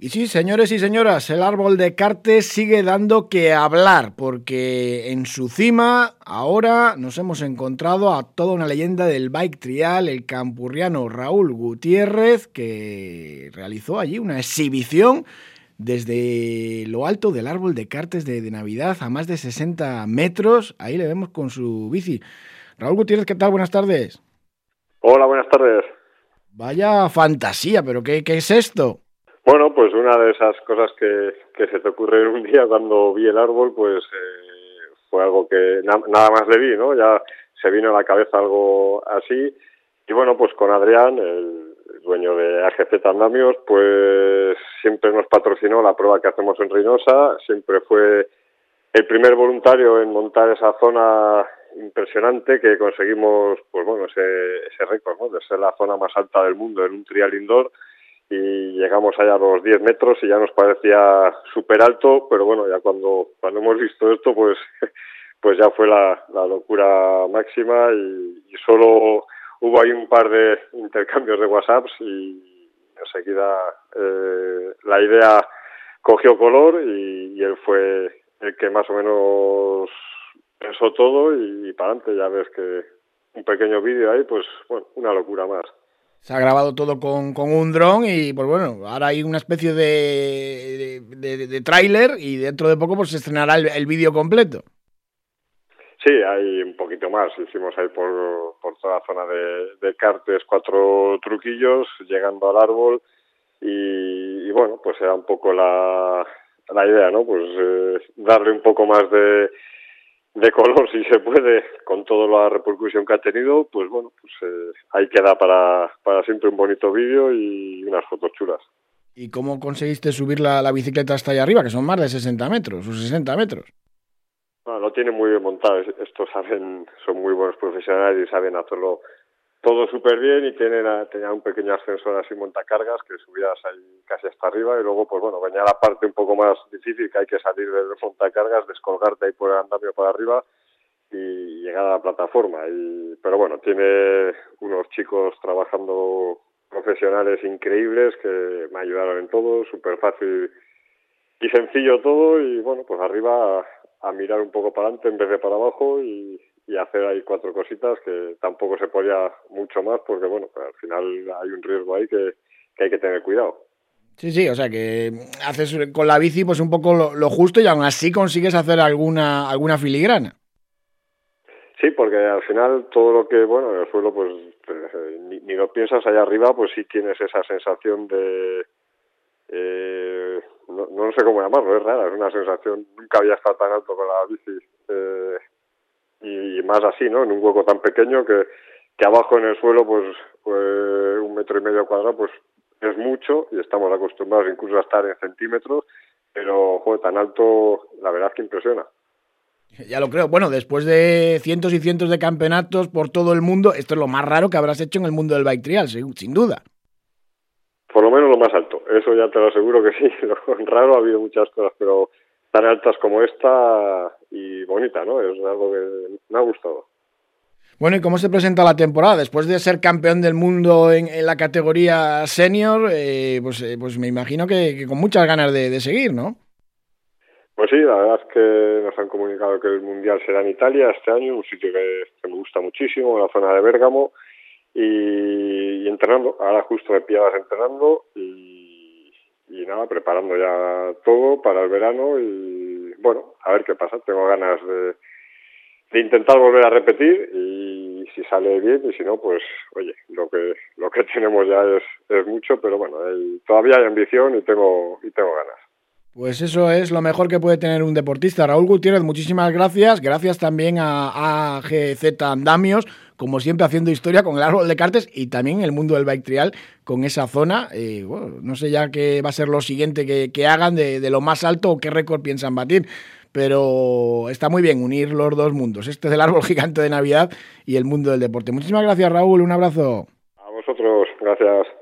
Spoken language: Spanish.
Y sí, señores y señoras, el árbol de Cartes sigue dando que hablar, porque en su cima ahora nos hemos encontrado a toda una leyenda del bike trial, el campurriano Raúl Gutiérrez, que realizó allí una exhibición desde lo alto del árbol de Cartes de, de Navidad a más de 60 metros. Ahí le vemos con su bici. Raúl Gutiérrez, ¿qué tal? Buenas tardes. Hola, buenas tardes. Vaya fantasía, pero ¿qué, qué es esto? Bueno, pues una de esas cosas que, que se te ocurre un día cuando vi el árbol, pues eh, fue algo que na nada más le vi, ¿no? Ya se vino a la cabeza algo así. Y bueno, pues con Adrián, el dueño de AGC Andamios, pues siempre nos patrocinó la prueba que hacemos en Reynosa, siempre fue el primer voluntario en montar esa zona impresionante que conseguimos, pues bueno, ese, ese récord, ¿no? De ser la zona más alta del mundo en un trial indoor y llegamos allá a los 10 metros y ya nos parecía súper alto, pero bueno, ya cuando, cuando hemos visto esto, pues, pues ya fue la, la locura máxima y, solo hubo ahí un par de intercambios de WhatsApps y enseguida eh, la idea cogió color y, y él fue el que más o menos pensó todo y, y para adelante ya ves que un pequeño vídeo ahí, pues bueno, una locura más. Se ha grabado todo con, con un dron y pues bueno, ahora hay una especie de, de, tráiler y dentro de poco pues se estrenará el, el vídeo completo. Sí, hay un poquito más. Hicimos ahí por, por toda la zona de, Cartes cuatro truquillos llegando al árbol y, y bueno, pues era un poco la, la idea, ¿no? Pues eh, darle un poco más de, de color si se puede con toda la repercusión que ha tenido pues bueno pues eh, ahí queda para, para siempre un bonito vídeo y unas fotos chulas ¿Y cómo conseguiste subir la, la, bicicleta hasta allá arriba? Que son más de 60 metros o 60 metros. No, lo tienen muy bien montado. Estos saben, son muy buenos profesionales y saben hacerlo todo súper bien y tienen tenía un pequeño ascensor así montacargas que subías ahí casi hasta arriba y luego pues bueno venía la parte un poco más difícil que hay que salir del montacargas descolgarte ahí por el andamio para arriba y llegar a la plataforma. Y pero bueno tiene unos chicos trabajando profesionales increíbles que me ayudaron en todo súper fácil y sencillo todo y bueno pues arriba a, a mirar un poco para adelante en vez de para abajo y y hacer ahí cuatro cositas que tampoco se podía mucho más porque bueno al final hay un riesgo ahí que, que hay que tener cuidado Sí, sí, o sea que haces con la bici pues un poco lo, lo, justo y aún así consigues hacer alguna alguna filigrana. Sí, porque al final todo lo que, bueno, en el suelo pues ni, ni lo piensas allá arriba, pues sí tienes esa sensación de... Eh, no, no sé cómo llamarlo, es rara, es una sensación, nunca había estado tan alto con la bici. Eh, más así, ¿no? En un hueco tan pequeño que, que abajo en el suelo, pues, pues un metro y medio cuadrado, pues es mucho y estamos acostumbrados incluso a estar en centímetros, pero joder, tan alto, la verdad es que impresiona. Ya lo creo. Bueno, después de cientos y cientos de campeonatos por todo el mundo, esto es lo más raro que habrás hecho en el mundo del bike trial, sin, sin duda. Por lo menos lo más alto, eso ya te lo aseguro que sí. Lo raro ha habido muchas cosas, pero tan altas como esta y bonita, ¿no? Es algo que me ha gustado. Bueno, ¿y cómo se presenta la temporada? Después de ser campeón del mundo en, en la categoría senior, eh, pues, eh, pues me imagino que, que, con muchas ganas de, de seguir, ¿no? Pues sí, la verdad es que nos han comunicado que el Mundial será en Italia este año, un sitio que, que me gusta muchísimo, la zona de Bérgamo, y, y entrenando. Ahora justo me pillabas entrenando y nada, preparando ya todo para el verano y bueno, a ver qué pasa. Tengo ganas de, de intentar volver a repetir y si sale bien y si no, pues oye, lo que lo que tenemos ya es, es mucho, pero bueno, todavía hay ambición y tengo y tengo ganas. Pues eso es lo mejor que puede tener un deportista. Raúl Gutiérrez, muchísimas gracias. Gracias también a, a GZ Andamios, como siempre haciendo historia con el árbol de cartes y también el mundo del bike trial con esa zona. Eh, no sé ya qué va a ser lo siguiente que, que hagan de, de, lo más alto o qué récord piensan batir. Pero está muy bien unir los dos mundos, este del árbol gigante de Navidad y el mundo del deporte. Muchísimas gracias, Raúl. Un abrazo. A vosotros, gracias.